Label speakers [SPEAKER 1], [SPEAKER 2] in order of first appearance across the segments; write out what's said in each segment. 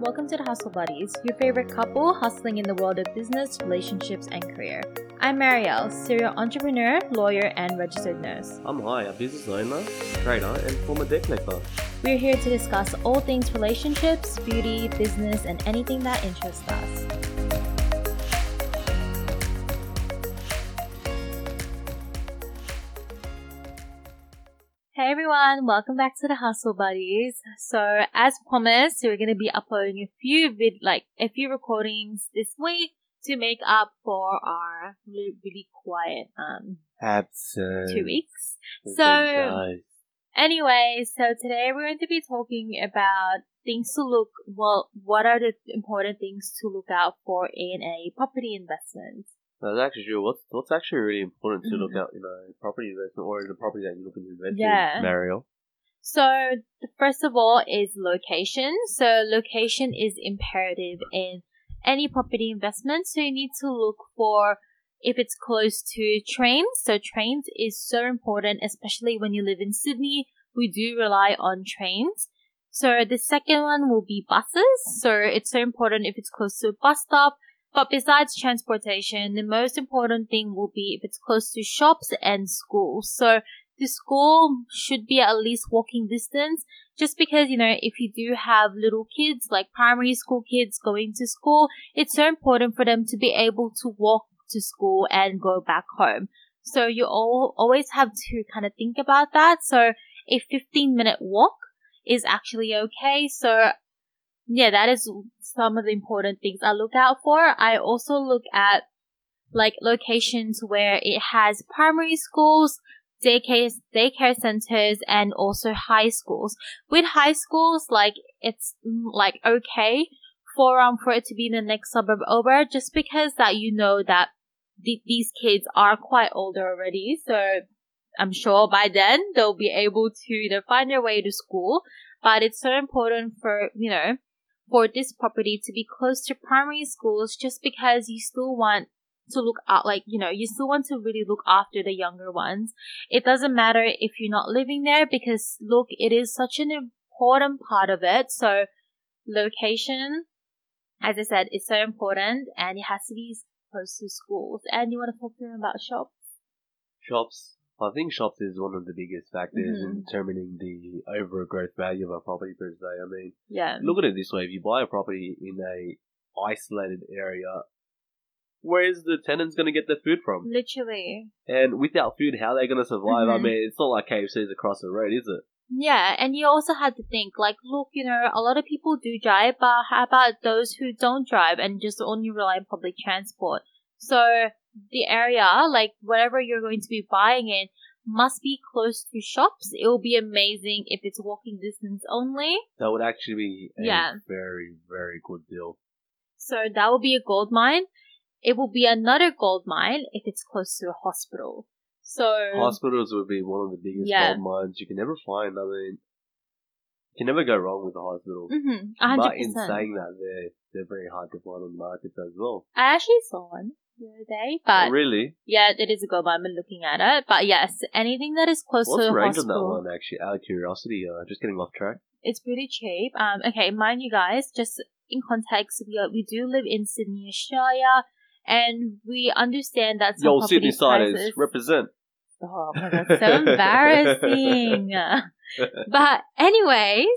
[SPEAKER 1] Welcome to the Hustle Buddies, your favorite couple hustling in the world of business, relationships, and career. I'm Marielle, serial entrepreneur, lawyer, and registered nurse.
[SPEAKER 2] I'm Hai, a business owner, trader, and former collector.
[SPEAKER 1] We're here to discuss all things relationships, beauty, business, and anything that interests us. Everyone, welcome back to the Hustle Buddies. So as promised, we're going to be uploading a few vid, like a few recordings this week to make up for our really, really quiet um
[SPEAKER 2] Absent.
[SPEAKER 1] two weeks. So anyway, so today we're going to be talking about things to look well. What are the important things to look out for in a property investment?
[SPEAKER 2] That's actually true. What's what's actually really important to look
[SPEAKER 1] mm-hmm.
[SPEAKER 2] at in a property investment or in the property that you're looking to invest
[SPEAKER 1] Yeah.
[SPEAKER 2] in, Mario?
[SPEAKER 1] So the first of all is location. So location is imperative in any property investment. So you need to look for if it's close to trains. So trains is so important, especially when you live in Sydney. We do rely on trains. So the second one will be buses. So it's so important if it's close to a bus stop. But besides transportation, the most important thing will be if it's close to shops and schools. So the school should be at least walking distance just because you know if you do have little kids like primary school kids going to school it's so important for them to be able to walk to school and go back home. So you all always have to kind of think about that. So a 15 minute walk is actually okay. So yeah that is some of the important things i look out for i also look at like locations where it has primary schools daycare daycare centers and also high schools. With high schools, like it's mm, like okay for um for it to be in the next suburb over, just because that you know that th- these kids are quite older already, so I'm sure by then they'll be able to you know find their way to school. But it's so important for you know for this property to be close to primary schools, just because you still want to look out like you know you still want to really look after the younger ones. It doesn't matter if you're not living there because look it is such an important part of it. So location as i said is so important and it has to be close to schools. And you want to talk to them about shops?
[SPEAKER 2] Shops. I think shops is one of the biggest factors
[SPEAKER 1] Mhm.
[SPEAKER 2] in determining the overgrowth value of a property per se. I mean,
[SPEAKER 1] yeah
[SPEAKER 2] look at it this way: if you buy a property in a isolated area, where's the tenants going to get their food from?
[SPEAKER 1] literally
[SPEAKER 2] And without food, how are they going to survive? I
[SPEAKER 1] Mhm.
[SPEAKER 2] mean, it's not like KFC's across the road, is it?
[SPEAKER 1] Yeah, and you also have to think like, look, you know, a lot of people do drive, but how about those who don't drive and just only rely on public transport? So the area, like whatever you're going to be buying in, must be close to shops. It will be amazing if it's walking distance only.
[SPEAKER 2] That would actually be a
[SPEAKER 1] Yeah.
[SPEAKER 2] very, very good deal.
[SPEAKER 1] So that will be a gold mine. It will be another gold mine if it's close to a hospital. So
[SPEAKER 2] Hospitals would be one of the biggest
[SPEAKER 1] Yeah.
[SPEAKER 2] gold mines you can ever find. I mean, you can never go wrong with a hospital.
[SPEAKER 1] Mhm, hundred
[SPEAKER 2] But in saying that, they're they're very hard to find on the market as well.
[SPEAKER 1] I actually saw one the other day, but
[SPEAKER 2] really,
[SPEAKER 1] Yeah, it is a gold mine. I'm looking at it, but yes, anything that is close
[SPEAKER 2] what's
[SPEAKER 1] to
[SPEAKER 2] the range on that one? Actually, out of curiosity, uh, just getting off track.
[SPEAKER 1] it's pretty cheap. Um, okay, mind you guys, just in context, we are, we do live in Sydney, Australia, and we understand that some
[SPEAKER 2] Yo, Sydney
[SPEAKER 1] prices.
[SPEAKER 2] represent.
[SPEAKER 1] Oh my god, so embarrassing. but anyways,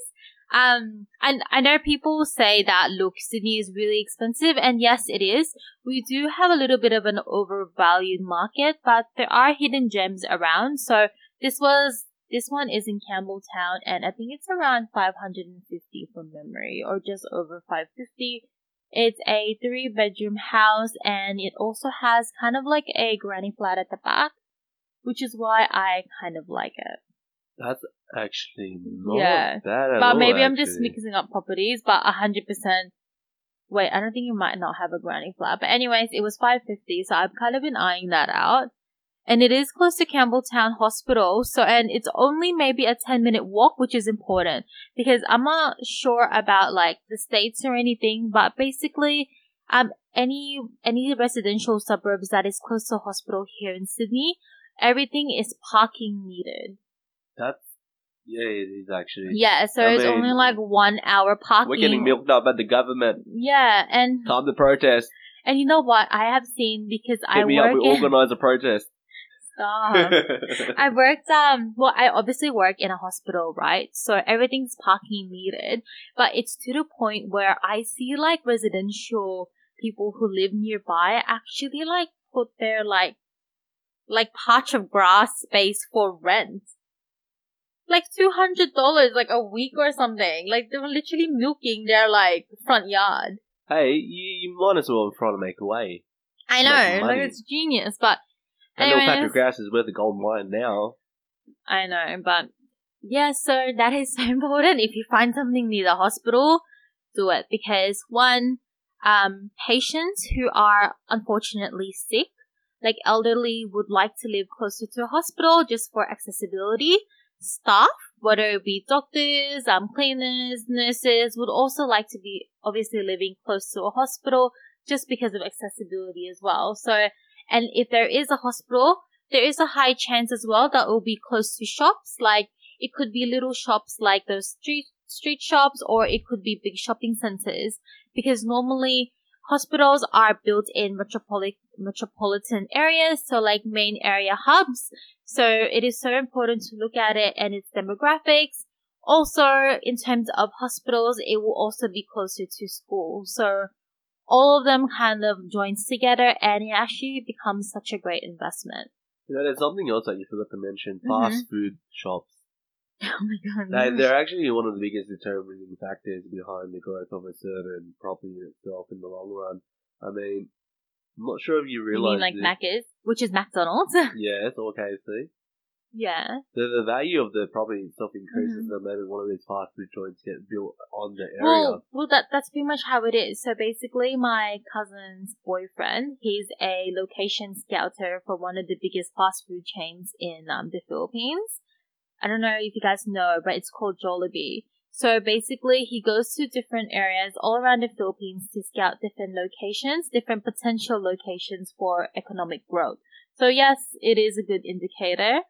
[SPEAKER 1] um, and I know people say that look, Sydney is really expensive, and yes, it is. We do have a little bit of an overvalued market, but there are hidden gems around. So this was this one is in Campbelltown, and I think it's around 550 from memory, or just over 550. It's a three bedroom house, and it also has kind of like a granny flat at the back which is why I kind of like it.
[SPEAKER 2] That's actually not
[SPEAKER 1] Yeah.
[SPEAKER 2] bad at
[SPEAKER 1] but
[SPEAKER 2] all.
[SPEAKER 1] maybe I'm just mixing up properties, but a hundred percent. Wait, I don't think you might not have a granny flat. But anyways, it was five fifty, so I've kind of been eyeing that out. And it is close to Campbelltown Hospital, so and it's only maybe a ten minute walk, which is important because I'm not sure about like the states or anything, but basically, um, any any residential suburbs that is close to a hospital here in Sydney, everything is parking needed.
[SPEAKER 2] That's Yeah, it is actually.
[SPEAKER 1] Yeah, so
[SPEAKER 2] I
[SPEAKER 1] it's
[SPEAKER 2] mean,
[SPEAKER 1] only like one hour parking.
[SPEAKER 2] We're getting milked up by the government.
[SPEAKER 1] Yeah, and
[SPEAKER 2] Time to protest.
[SPEAKER 1] and you know what? I have seen because I
[SPEAKER 2] Hit me up.
[SPEAKER 1] work
[SPEAKER 2] We
[SPEAKER 1] in
[SPEAKER 2] organise a protest.
[SPEAKER 1] Stop. I worked um well I obviously work in a hospital, right? So everything's parking metered, but it's to the point where I see like residential people who live nearby actually like put their like like patch of grass space for rent. Like two hundred dollars like a week or something. Like they were literally milking their like front yard.
[SPEAKER 2] hey, you, you might as well try to make a way.
[SPEAKER 1] I know, like it's genius, but
[SPEAKER 2] patch
[SPEAKER 1] Anyways.
[SPEAKER 2] of grass is worth a gold mine now.
[SPEAKER 1] I know, but yeah, so that is so important. If you find something near the hospital, do it because one, um, patients who are unfortunately sick, like elderly, would like to live closer to a hospital just for accessibility. Staff, whether it be doctors, um, cleaners, nurses, would also like to be obviously living close to a hospital just because of accessibility as well. So, and if there is a hospital, there is a high chance as well that it will be close to shops. Like it could be little shops like those street street shops, or it could be big shopping centers. Because normally hospitals are built in metropolitan metropolitan areas, so like main area hubs. So it is so important to look at it and its demographics. Also, in terms of hospitals, it will also be closer to school. So all of them kind of joins together and it actually becomes such a great investment.
[SPEAKER 2] You know, there's something else that you forgot to mention.
[SPEAKER 1] Mhm.
[SPEAKER 2] Fast food shops.
[SPEAKER 1] Oh my god.
[SPEAKER 2] They, they're actually one of the biggest determining factors behind the growth of a certain property itself in the long run. I mean, I'm not sure if you realize.
[SPEAKER 1] you mean like
[SPEAKER 2] this.
[SPEAKER 1] Which is McDonald's?
[SPEAKER 2] Yes, or KFC.
[SPEAKER 1] yeah.
[SPEAKER 2] The, the value of the property itself increases
[SPEAKER 1] Mhm.
[SPEAKER 2] the moment one of these fast food joints get built on the area.
[SPEAKER 1] Well, well, that that's pretty much how it is. So basically, my cousin's boyfriend, he's a location scouter for one of the biggest fast food chains in um, the Philippines. I don't know if you guys know, but it's called Jollibee. So basically, he goes to different areas all around the Philippines to scout different locations, different potential locations for economic growth. So yes, it is a good indicator.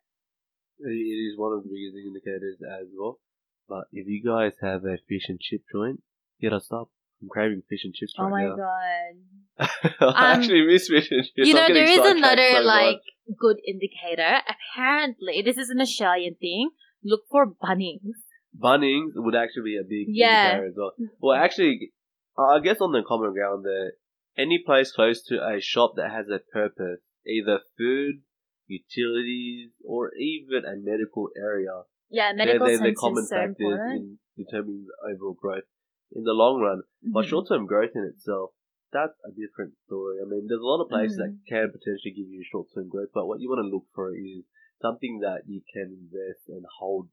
[SPEAKER 2] It is one of the biggest indicators as well. But if you guys have a fish and chip joint, hit us up. I'm craving fish and chips right now.
[SPEAKER 1] Oh
[SPEAKER 2] right
[SPEAKER 1] my
[SPEAKER 2] now.
[SPEAKER 1] god.
[SPEAKER 2] I
[SPEAKER 1] Um,
[SPEAKER 2] actually miss fish and chips.
[SPEAKER 1] you know, there is another
[SPEAKER 2] so
[SPEAKER 1] like
[SPEAKER 2] much.
[SPEAKER 1] good indicator. Apparently, this is an Australian thing. Look for Bunnings.
[SPEAKER 2] Bunnings would actually be a big
[SPEAKER 1] Yeah.
[SPEAKER 2] indicator as well. Well, actually, I guess on the common ground there, any place close to a shop that has a purpose, either food, utilities, or even a medical area,
[SPEAKER 1] Yeah,
[SPEAKER 2] they're,
[SPEAKER 1] medical
[SPEAKER 2] they're the common
[SPEAKER 1] is so
[SPEAKER 2] factors
[SPEAKER 1] important.
[SPEAKER 2] in determining the overall growth in the long run. But
[SPEAKER 1] Mhm.
[SPEAKER 2] short-term growth in itself, that's a different story. I mean, there's a lot of places
[SPEAKER 1] Mm-hmm.
[SPEAKER 2] that can potentially give you short-term growth, but what you want to look for is something that you can invest and hold,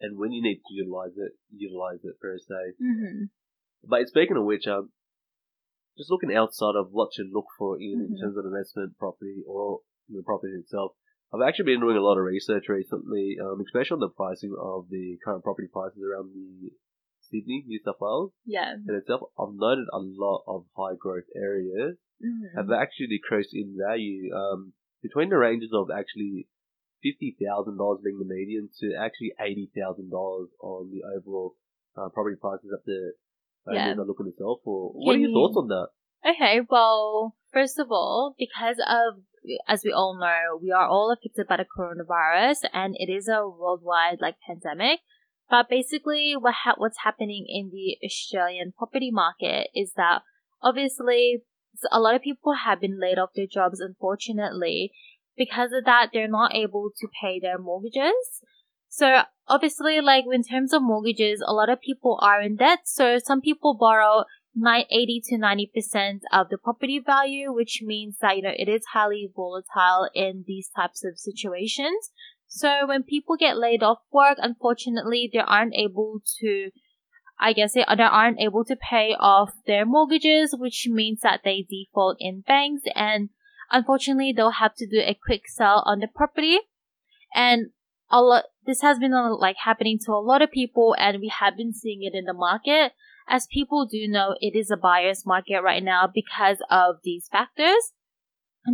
[SPEAKER 2] and when you need to utilize it, utilize it per se.
[SPEAKER 1] Mhm.
[SPEAKER 2] But speaking of which, um, just looking outside of what to look for in, in
[SPEAKER 1] Mhm.
[SPEAKER 2] terms of investment property or the property itself, I've actually been doing a lot of research recently, um, especially on the pricing of the current property prices around the Sydney, New South Wales
[SPEAKER 1] Yeah.
[SPEAKER 2] in itself. I've noted a lot of high growth areas
[SPEAKER 1] Mhm.
[SPEAKER 2] have actually decreased in value, um, between the ranges of actually fifty thousand dollars being the median to actually eighty thousand dollars on the overall uh, property prices the owners
[SPEAKER 1] Yeah.
[SPEAKER 2] are looking to sell for. What are your
[SPEAKER 1] you-
[SPEAKER 2] thoughts on that?
[SPEAKER 1] Okay, well, first of all, because of, as we all know, we are all affected by the coronavirus and it is a worldwide, like, pandemic. But basically, what ha- what's happening in the Australian property market is that obviously a lot of people have been laid off their jobs, unfortunately. Because of that, they're not able to pay their mortgages. So obviously, like in terms of mortgages, a lot of people are in debt. So some people borrow ni- 80 to 90% of the property value, which means that, you know, it is highly volatile in these types of situations. So when people get laid off work, unfortunately, they aren't able to, I guess they, they aren't able to pay off their mortgages, which means that they default in banks and unfortunately they'll have to do a quick sell on the property. And a lot, this has been uh, like happening to a lot of people and we have been seeing it in the market as people do know, it is a buyer's market right now because of these factors.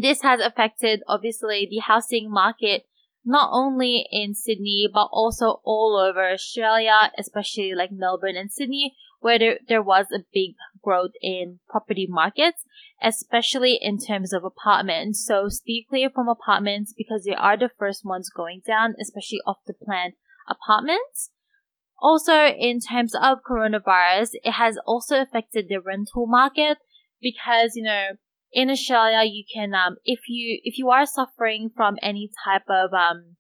[SPEAKER 1] This has affected, obviously, the housing market not only in Sydney, but also all over Australia, especially like Melbourne and Sydney, where there, there was a big growth in property markets, especially in terms of apartments. So stay clear from apartments because they are the first ones going down, especially off the plan apartments. Also, in terms of coronavirus, it has also affected the rental market because, you know, in Australia, you can, um, if you, if you are suffering from any type of, um,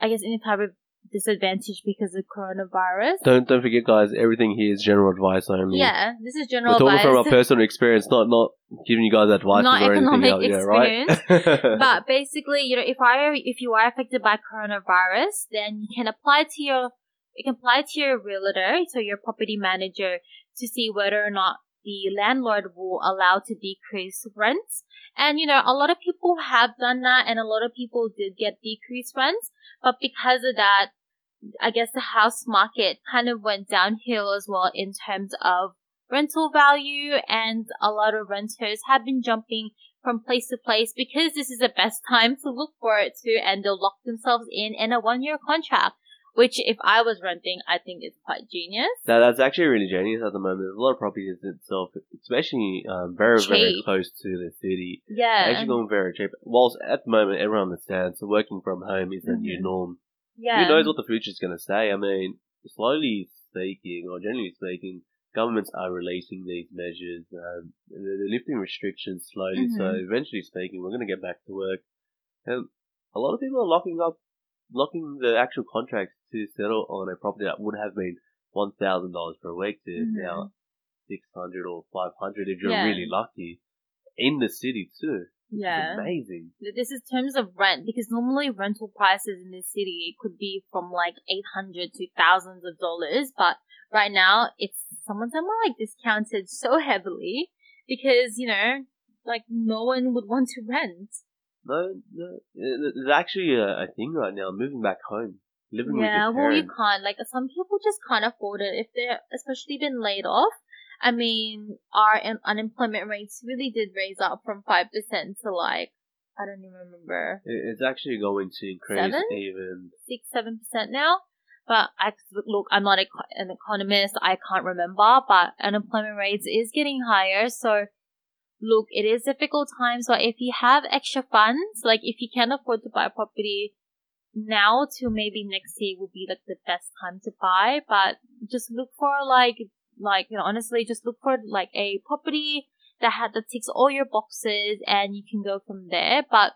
[SPEAKER 1] I guess any type of disadvantage because of coronavirus.
[SPEAKER 2] Don't don't forget, guys. Everything here is general advice only.
[SPEAKER 1] Yeah, this is general
[SPEAKER 2] We're talking
[SPEAKER 1] advice.
[SPEAKER 2] from our personal experience, not not giving you guys advice
[SPEAKER 1] Not
[SPEAKER 2] or anything else. Yeah, right.
[SPEAKER 1] but basically, you know, if I if you are affected by coronavirus, then you can apply to your you can apply to your realtor, so your property manager, to see whether or not the landlord will allow to decrease rents. And you know, a lot of people have done that, and a lot of people did get decreased rents. But because of that, I guess the house market kind of went downhill as well in terms of rental value, and a lot of renters have been jumping from place to place because this is the best time to look for it too, and they'll lock themselves in in a one year contract. Which, if I was renting, I think is quite genius.
[SPEAKER 2] That, that's actually really genius at the moment. There's a lot of properties itself, especially um, very, very close to the city.
[SPEAKER 1] Yeah.
[SPEAKER 2] Actually going very cheap. Whilst at the moment everyone understands working from home is the new
[SPEAKER 1] Mhm.
[SPEAKER 2] norm.
[SPEAKER 1] yeah.
[SPEAKER 2] Who knows what the future is going to say? I mean, slowly speaking, or generally speaking, governments are releasing these measures. Um, they're lifting restrictions slowly. So
[SPEAKER 1] Mhm.
[SPEAKER 2] eventually speaking, we're going to get back to work. And a lot of people are locking up, locking the actual contracts to settle on a property that would have been one thousand dollars per week to
[SPEAKER 1] Mhm.
[SPEAKER 2] now six hundred or five hundred if you're
[SPEAKER 1] Yeah.
[SPEAKER 2] really lucky. In the city too. It's
[SPEAKER 1] Yeah.
[SPEAKER 2] amazing.
[SPEAKER 1] This is terms of rent because normally rental prices in the city could be from like 800 to thousands of dollars, but right now it's some of them are like discounted so heavily because, you know, like no one would want to rent.
[SPEAKER 2] No, no. It's actually a, a thing right now. Moving back home, living
[SPEAKER 1] yeah,
[SPEAKER 2] with your
[SPEAKER 1] well, you
[SPEAKER 2] parents.
[SPEAKER 1] can't. Like, some people just can't afford it if they're especially been laid off. I mean, our un- unemployment rates really did raise up from 5% to like, I don't even remember,
[SPEAKER 2] It- It's actually going to increase
[SPEAKER 1] Seven?
[SPEAKER 2] even.
[SPEAKER 1] six, seven percent now. But I look, I'm not a, an economist. I can't remember, but unemployment rates is getting higher. So look, it is difficult times. But if you have extra funds, like if you can't afford to buy a property now to maybe next year would be like the best time to buy. But just look for like, like you know, honestly, just look for like a property that had that ticks all your boxes, and you can go from there. But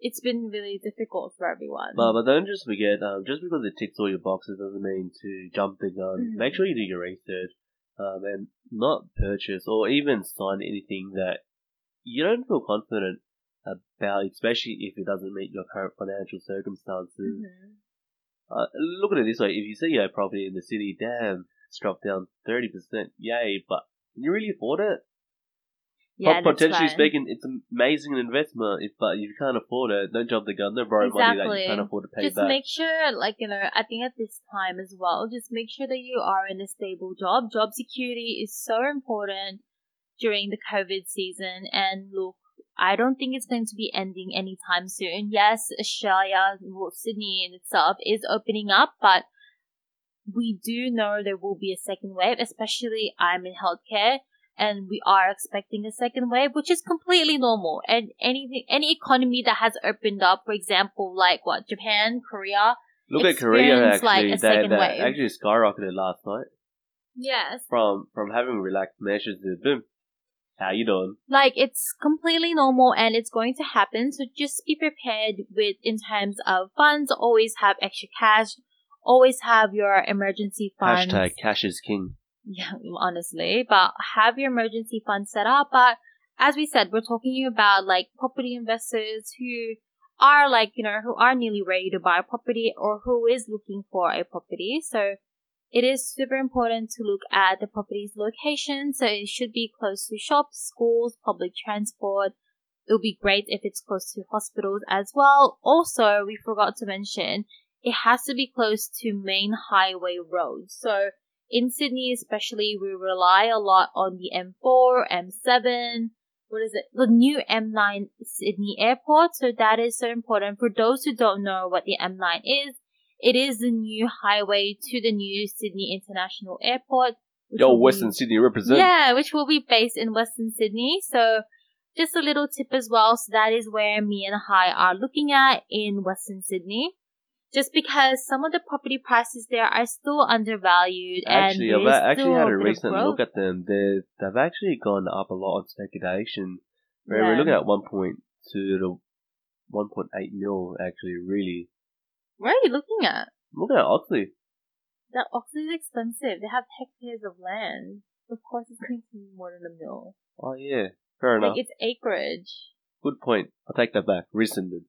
[SPEAKER 1] it's been really difficult for everyone.
[SPEAKER 2] But, but don't just forget, um, just because it ticks all your boxes doesn't mean to jump the gun.
[SPEAKER 1] Mhm.
[SPEAKER 2] Make sure you do your research um, and not purchase or even sign anything that you don't feel confident about, especially if it doesn't meet your current financial circumstances.
[SPEAKER 1] Mhm.
[SPEAKER 2] Uh, look at it this way: if you see a property in the city, damn, it's dropped down thirty percent, yay! But can you really afford it?
[SPEAKER 1] Yeah,
[SPEAKER 2] Pot- potentially
[SPEAKER 1] right.
[SPEAKER 2] speaking, it's an amazing investment. If but you can't afford it, don't jump the gun. Don't borrow money that you can't afford to pay
[SPEAKER 1] just
[SPEAKER 2] back.
[SPEAKER 1] make sure, like you know, I think at this time as well, just make sure that you are in a stable job. Job security is so important during the COVID season. And look, I don't think it's going to be ending anytime soon. Yes, Australia, well, Sydney in itself is opening up, but we do know there will be a second wave, especially I'm in healthcare and we are expecting a second wave, which is completely normal. And anything, any economy that has opened up, for example, like what, Japan, Korea,
[SPEAKER 2] Look at Korea actually.
[SPEAKER 1] like, a
[SPEAKER 2] they,
[SPEAKER 1] second
[SPEAKER 2] they
[SPEAKER 1] wave.
[SPEAKER 2] actually skyrocketed last night
[SPEAKER 1] yes,
[SPEAKER 2] from from having relaxed measures to boom. How you doing?
[SPEAKER 1] like it's completely normal and it's going to happen. So just be prepared with, in terms of funds, always have extra cash, always have your emergency funds.
[SPEAKER 2] Hashtag cash is king.
[SPEAKER 1] Yeah, honestly, but have your emergency fund set up. But as we said, we're talking about like property investors who are like, you know, who are nearly ready to buy a property or who is looking for a property. So it is super important to look at the property's location. So it should be close to shops, schools, public transport. It would be great if it's close to hospitals as well. Also, we forgot to mention it has to be close to main highway roads. So in Sydney, especially, we rely a lot on the M4, M7, what is it? The new M9 Sydney Airport. So that is so important for those who don't know what the M9 is. It is the new highway to the new Sydney International Airport. which
[SPEAKER 2] Yo,
[SPEAKER 1] will be-
[SPEAKER 2] Western Sydney represent.
[SPEAKER 1] yeah, which will be based in Western Sydney. So just a little tip as well. So that is where me and Hai are looking at in Western Sydney. Just because some of the property prices there are still undervalued
[SPEAKER 2] Actually, I've actually had
[SPEAKER 1] a
[SPEAKER 2] recent look at them. They they've actually gone up a lot on speculation.
[SPEAKER 1] Yeah.
[SPEAKER 2] We're looking at one point two to one point eight mil. Actually, really.
[SPEAKER 1] Where are you looking at?
[SPEAKER 2] Look at Oxley.
[SPEAKER 1] That Oxley is expensive. They have hectares of land. Of course, it's going to be more than a mil.
[SPEAKER 2] Oh yeah, fair enough.
[SPEAKER 1] Like it's acreage.
[SPEAKER 2] Good point. I'll take that back. Rescinded.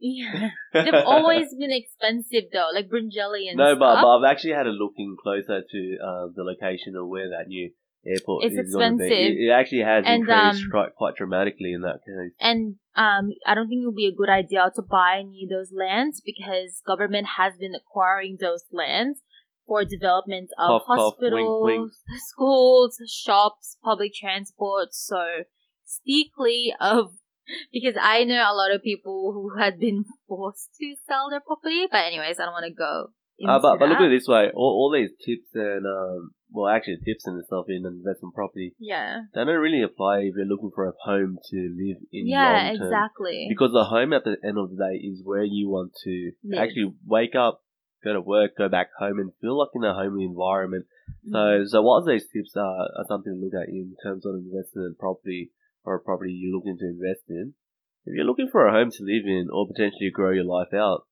[SPEAKER 1] Yeah, they've always been expensive though, like Bringelly and
[SPEAKER 2] no, but,
[SPEAKER 1] stuff.
[SPEAKER 2] but I've actually had a looking closer to uh, the location of where that new airport
[SPEAKER 1] It's
[SPEAKER 2] is going to be.
[SPEAKER 1] expensive.
[SPEAKER 2] It, it actually has
[SPEAKER 1] And,
[SPEAKER 2] increased
[SPEAKER 1] um,
[SPEAKER 2] quite, quite dramatically in that case.
[SPEAKER 1] And um, I don't think it would be a good idea to buy any of those lands because government has been acquiring those lands for development of
[SPEAKER 2] Cough, cough, wink,
[SPEAKER 1] hospitals,
[SPEAKER 2] wink.
[SPEAKER 1] schools, shops, public transport. So speak of because I know a lot of people who had been forced to sell their property. But anyways, I don't want to go. Into
[SPEAKER 2] Uh, but, but look at it this way: all, all these tips and um, well, actually tips and stuff in investment property,
[SPEAKER 1] Yeah.
[SPEAKER 2] they don't really apply if you're looking for a home to live in
[SPEAKER 1] Yeah, exactly.
[SPEAKER 2] Because the home at the end of the day is where you want to
[SPEAKER 1] Live.
[SPEAKER 2] actually wake up, go to work, go back home, and feel like in a homely environment. So, so what these tips are, are something to look at in terms of investing in property or a property you're looking to invest in. If you're looking for a home to live in or potentially grow your life out,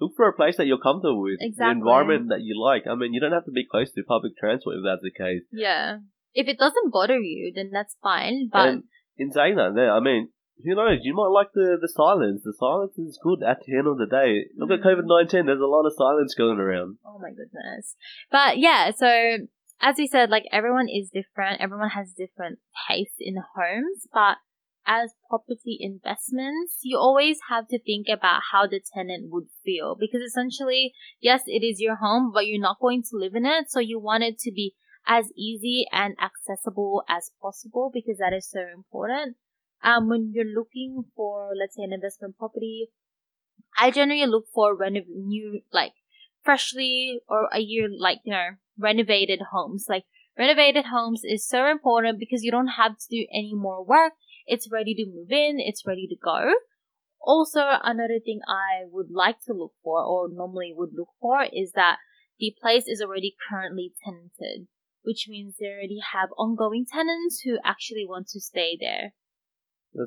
[SPEAKER 2] look for a place that you're comfortable with,
[SPEAKER 1] Exactly.
[SPEAKER 2] the environment that you like. I mean, you don't have to be close to public transport if that's the case.
[SPEAKER 1] yeah. If it doesn't bother you, then that's fine. But
[SPEAKER 2] and in saying that, I mean, who knows? You might like the, the silence. The silence is good at the end of the day. Look at
[SPEAKER 1] Mhm.
[SPEAKER 2] COVID 19, there's a lot of silence going around.
[SPEAKER 1] Oh my goodness. But yeah, so as we said, like everyone is different. Everyone has different tastes in homes, but as property investments, you always have to think about how the tenant would feel because essentially, yes, it is your home, but you're not going to live in it. So you want it to be as easy and accessible as possible because that is so important. Um, when you're looking for, let's say, an investment property, I generally look for renov- new, like, freshly or a year like you know renovated homes. Like renovated homes is so important because you don't have to do any more work. It's ready to move in. It's ready to go. Also another thing i would like to look for or normally would look for is that the place is already currently tenanted which means they already have ongoing tenants who actually want to stay there.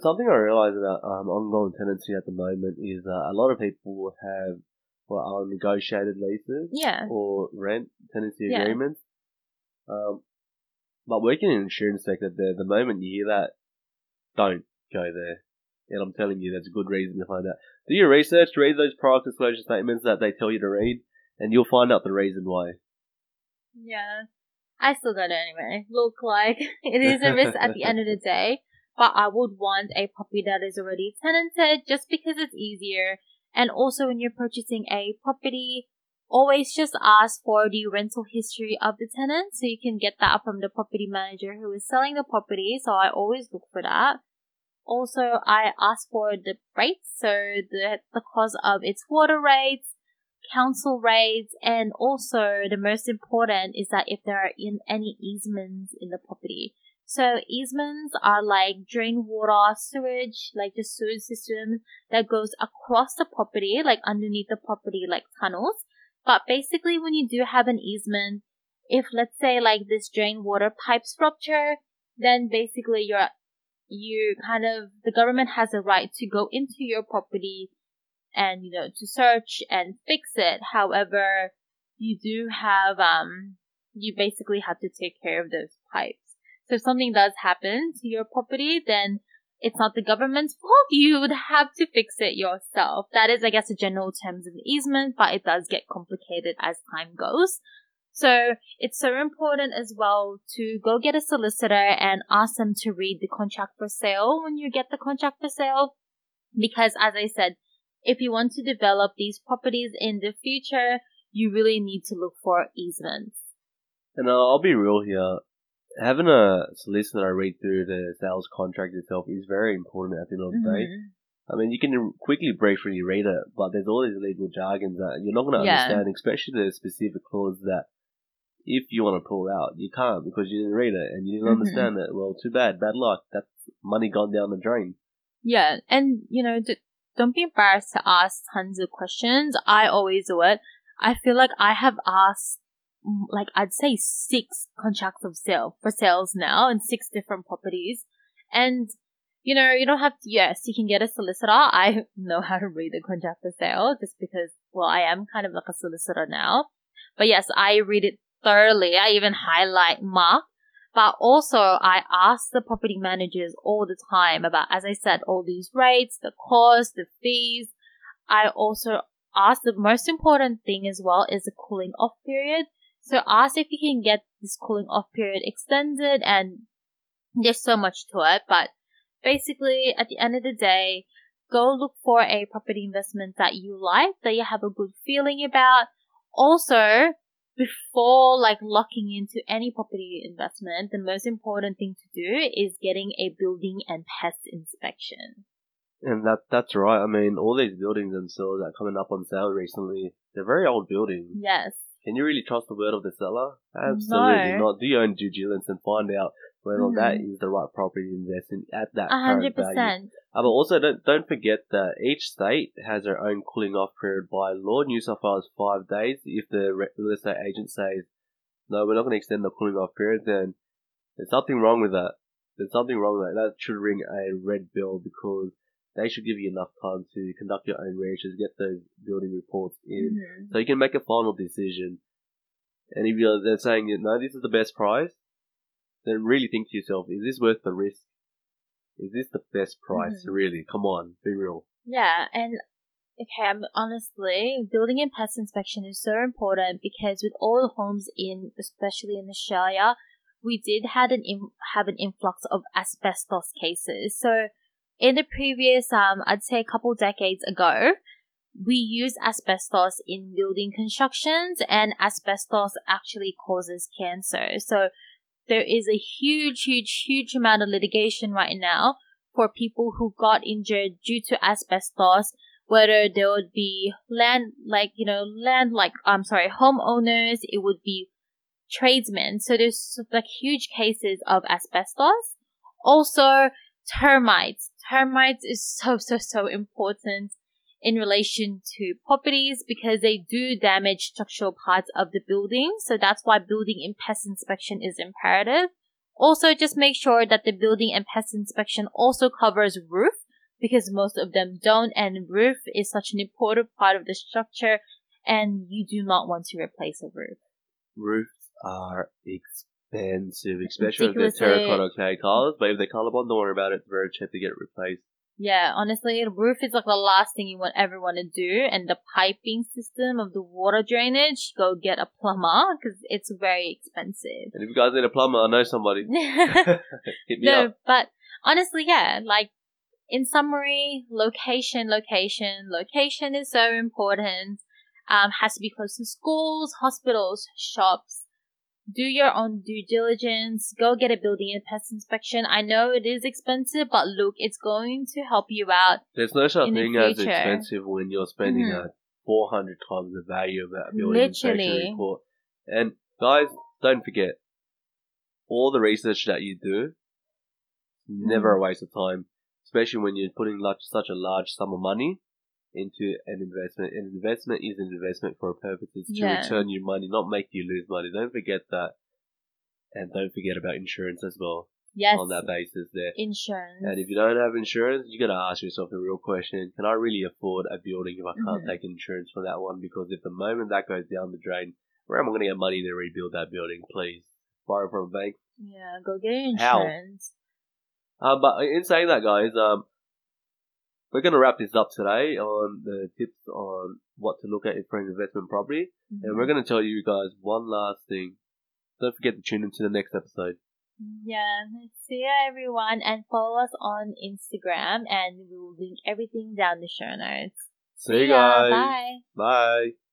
[SPEAKER 2] Something I realise about um, ongoing tenancy at the moment is uh, a lot of people have what are negotiated leases
[SPEAKER 1] yeah
[SPEAKER 2] or rent tenancy
[SPEAKER 1] Yeah.
[SPEAKER 2] agreements. Um, but working in the insurance sector, the the moment you hear that, don't go there. And I'm telling you, there's a good reason behind that. Do your research, read those product disclosure statements that they tell you to read, and you'll find out the reason why.
[SPEAKER 1] Yeah. I still got it anyway. Look like it is a risk at the end of the day, but I would want a property that is already tenanted just because it's easier. And also when you're purchasing a property, always just ask for the rental history of the tenant so you can get that from the property manager who is selling the property. So I always look for that. Also, I ask for the rates, so the the cost of its water rates, council rates, and also the most important is that if there are in any easements in the property. So easements are like drain water, sewage, like the sewage system that goes across the property, like underneath the property, like tunnels. But basically, when you do have an easement, if let's say like this drain water pipes structure, then basically you're you kind of the government has a right to go into your property and you know to search and fix it however you do have um you basically have to take care of those pipes so if something does happen to your property then it's not the government's fault you would have to fix it yourself that is i guess the general terms of easement but it does get complicated as time goes so it's so important as well to go get a solicitor and ask them to read the contract for sale when you get the contract for sale. Because as I said, if you want to develop these properties in the future, you really need to look for easements.
[SPEAKER 2] And I'll be real here. Having a solicitor I read through the sales contract itself is very important at the end of the day.
[SPEAKER 1] Mhm.
[SPEAKER 2] I mean, you can quickly briefly read it, but there's all these legal jargons that you're not going to
[SPEAKER 1] Yeah.
[SPEAKER 2] understand, especially the specific clause that if you want to pull out, you can't because you didn't read it and you didn't
[SPEAKER 1] Mhm.
[SPEAKER 2] understand it. Well, too bad, bad luck. That's money gone down the drain.
[SPEAKER 1] Yeah, and you know, d- don't be embarrassed to ask tons of questions. I always do it. I feel like I have asked, like I'd say six contracts of sale for sales now in six different properties, and you know, you don't have to. Yes, you can get a solicitor. I know how to read a contract for sale just because, well, I am kind of like a solicitor now. But yes, I read it thoroughly. I even highlight mark but also I ask the property managers all the time about, as I said, all these rates, the cost, the fees. I also ask the most important thing as well is the cooling off period. So ask if you can get this cooling off period extended and there's so much to it, but basically at the end of the day, go look for a property investment that you like, that you have a good feeling about. Also, before like locking into any property investment, the most important thing to do is getting a building and pest inspection.
[SPEAKER 2] And that that's right. I mean, all these buildings themselves that are coming up on sale recently, they're very old buildings.
[SPEAKER 1] Yes.
[SPEAKER 2] Can you really trust the word of the seller? Absolutely
[SPEAKER 1] No.
[SPEAKER 2] not. Do your own due diligence and find out whether
[SPEAKER 1] Mhm.
[SPEAKER 2] that is the right property to invest in at that
[SPEAKER 1] A hundred
[SPEAKER 2] current value. Uh, but also don't don't forget that each state has their own cooling off period by law. New South Wales five days. If the real estate agent says no, we're not going to extend the cooling off period, then there's something wrong with that. There's something wrong with that. That should ring a red bell because they should give you enough time to conduct your own research, get those building reports in,
[SPEAKER 1] Mhm.
[SPEAKER 2] so you can make a final decision. And if you're they're saying no, this is the best price, then really think to yourself, is this worth the risk? Is this the best price?
[SPEAKER 1] Mhm.
[SPEAKER 2] Really? Come on, be real.
[SPEAKER 1] Yeah, and okay, I'm honestly, building and pest inspection is so important because with all the homes in, especially in Australia, we did had an have an influx of asbestos cases. So in the previous, um, I'd say a couple decades ago, we used asbestos in building constructions and asbestos actually causes cancer. So there is a huge, huge, huge amount of litigation right now for people who got injured due to asbestos, whether there would be land, like, you know, land, like, I'm sorry, homeowners, it would be tradesmen. So there's like huge cases of asbestos. Also, termites. Termites is so, so, so important in relation to properties because they do damage structural parts of the building. So that's why building and pest inspection is imperative. Also, just make sure that the building and pest inspection also covers roof because most of them don't and roof is such an important part of the structure and you do not want to replace a roof.
[SPEAKER 2] Roofs are expensive, especially if they're terracotta clay colors. But if they're Colorbond, don't worry about it. It's very cheap to get it replaced.
[SPEAKER 1] Yeah, honestly, the roof is like the last thing you want ever want to do, and the piping system of the water drainage, go get a plumber because it's very expensive.
[SPEAKER 2] And if you guys need a plumber, I know somebody.
[SPEAKER 1] No,
[SPEAKER 2] up.
[SPEAKER 1] but honestly, yeah, like in summary, location, location, location is so important. Um, has to be close to schools, hospitals, shops. Do your own due diligence. Go get a building and pest inspection. I know it is expensive, but look, it's going to help you out.
[SPEAKER 2] There's no such
[SPEAKER 1] in
[SPEAKER 2] thing as expensive when you're spending
[SPEAKER 1] Mhm.
[SPEAKER 2] uh 400 times the value of that building inspection report. And guys, don't forget, all the research that you do, never
[SPEAKER 1] Mm.
[SPEAKER 2] a waste of time, especially when you're putting such a large sum of money into an investment. An investment is an investment for a purpose. It's to
[SPEAKER 1] Yeah.
[SPEAKER 2] return you money, not make you lose money. Don't forget that. And don't forget about insurance as well
[SPEAKER 1] Yes,
[SPEAKER 2] on that basis there.
[SPEAKER 1] insurance.
[SPEAKER 2] And if you don't have insurance, you gotta ask yourself the real question: Can I really afford a building if I can't
[SPEAKER 1] Mhm.
[SPEAKER 2] take insurance for that one? Because if the moment that goes down the drain, where am I gonna get money to rebuild that building? Please borrow from a bank.
[SPEAKER 1] yeah, go get your
[SPEAKER 2] How? Um, but in saying that, guys, um, we're gonna wrap this up today on the tips on what to look at for an investment property, and mm-hmm. we're gonna tell you guys one last thing. Don't forget to tune into the next episode.
[SPEAKER 1] Yeah, see ya everyone and follow us on Instagram and we will link everything down the show notes.
[SPEAKER 2] See you
[SPEAKER 1] ya,
[SPEAKER 2] guys.
[SPEAKER 1] Bye.
[SPEAKER 2] Bye.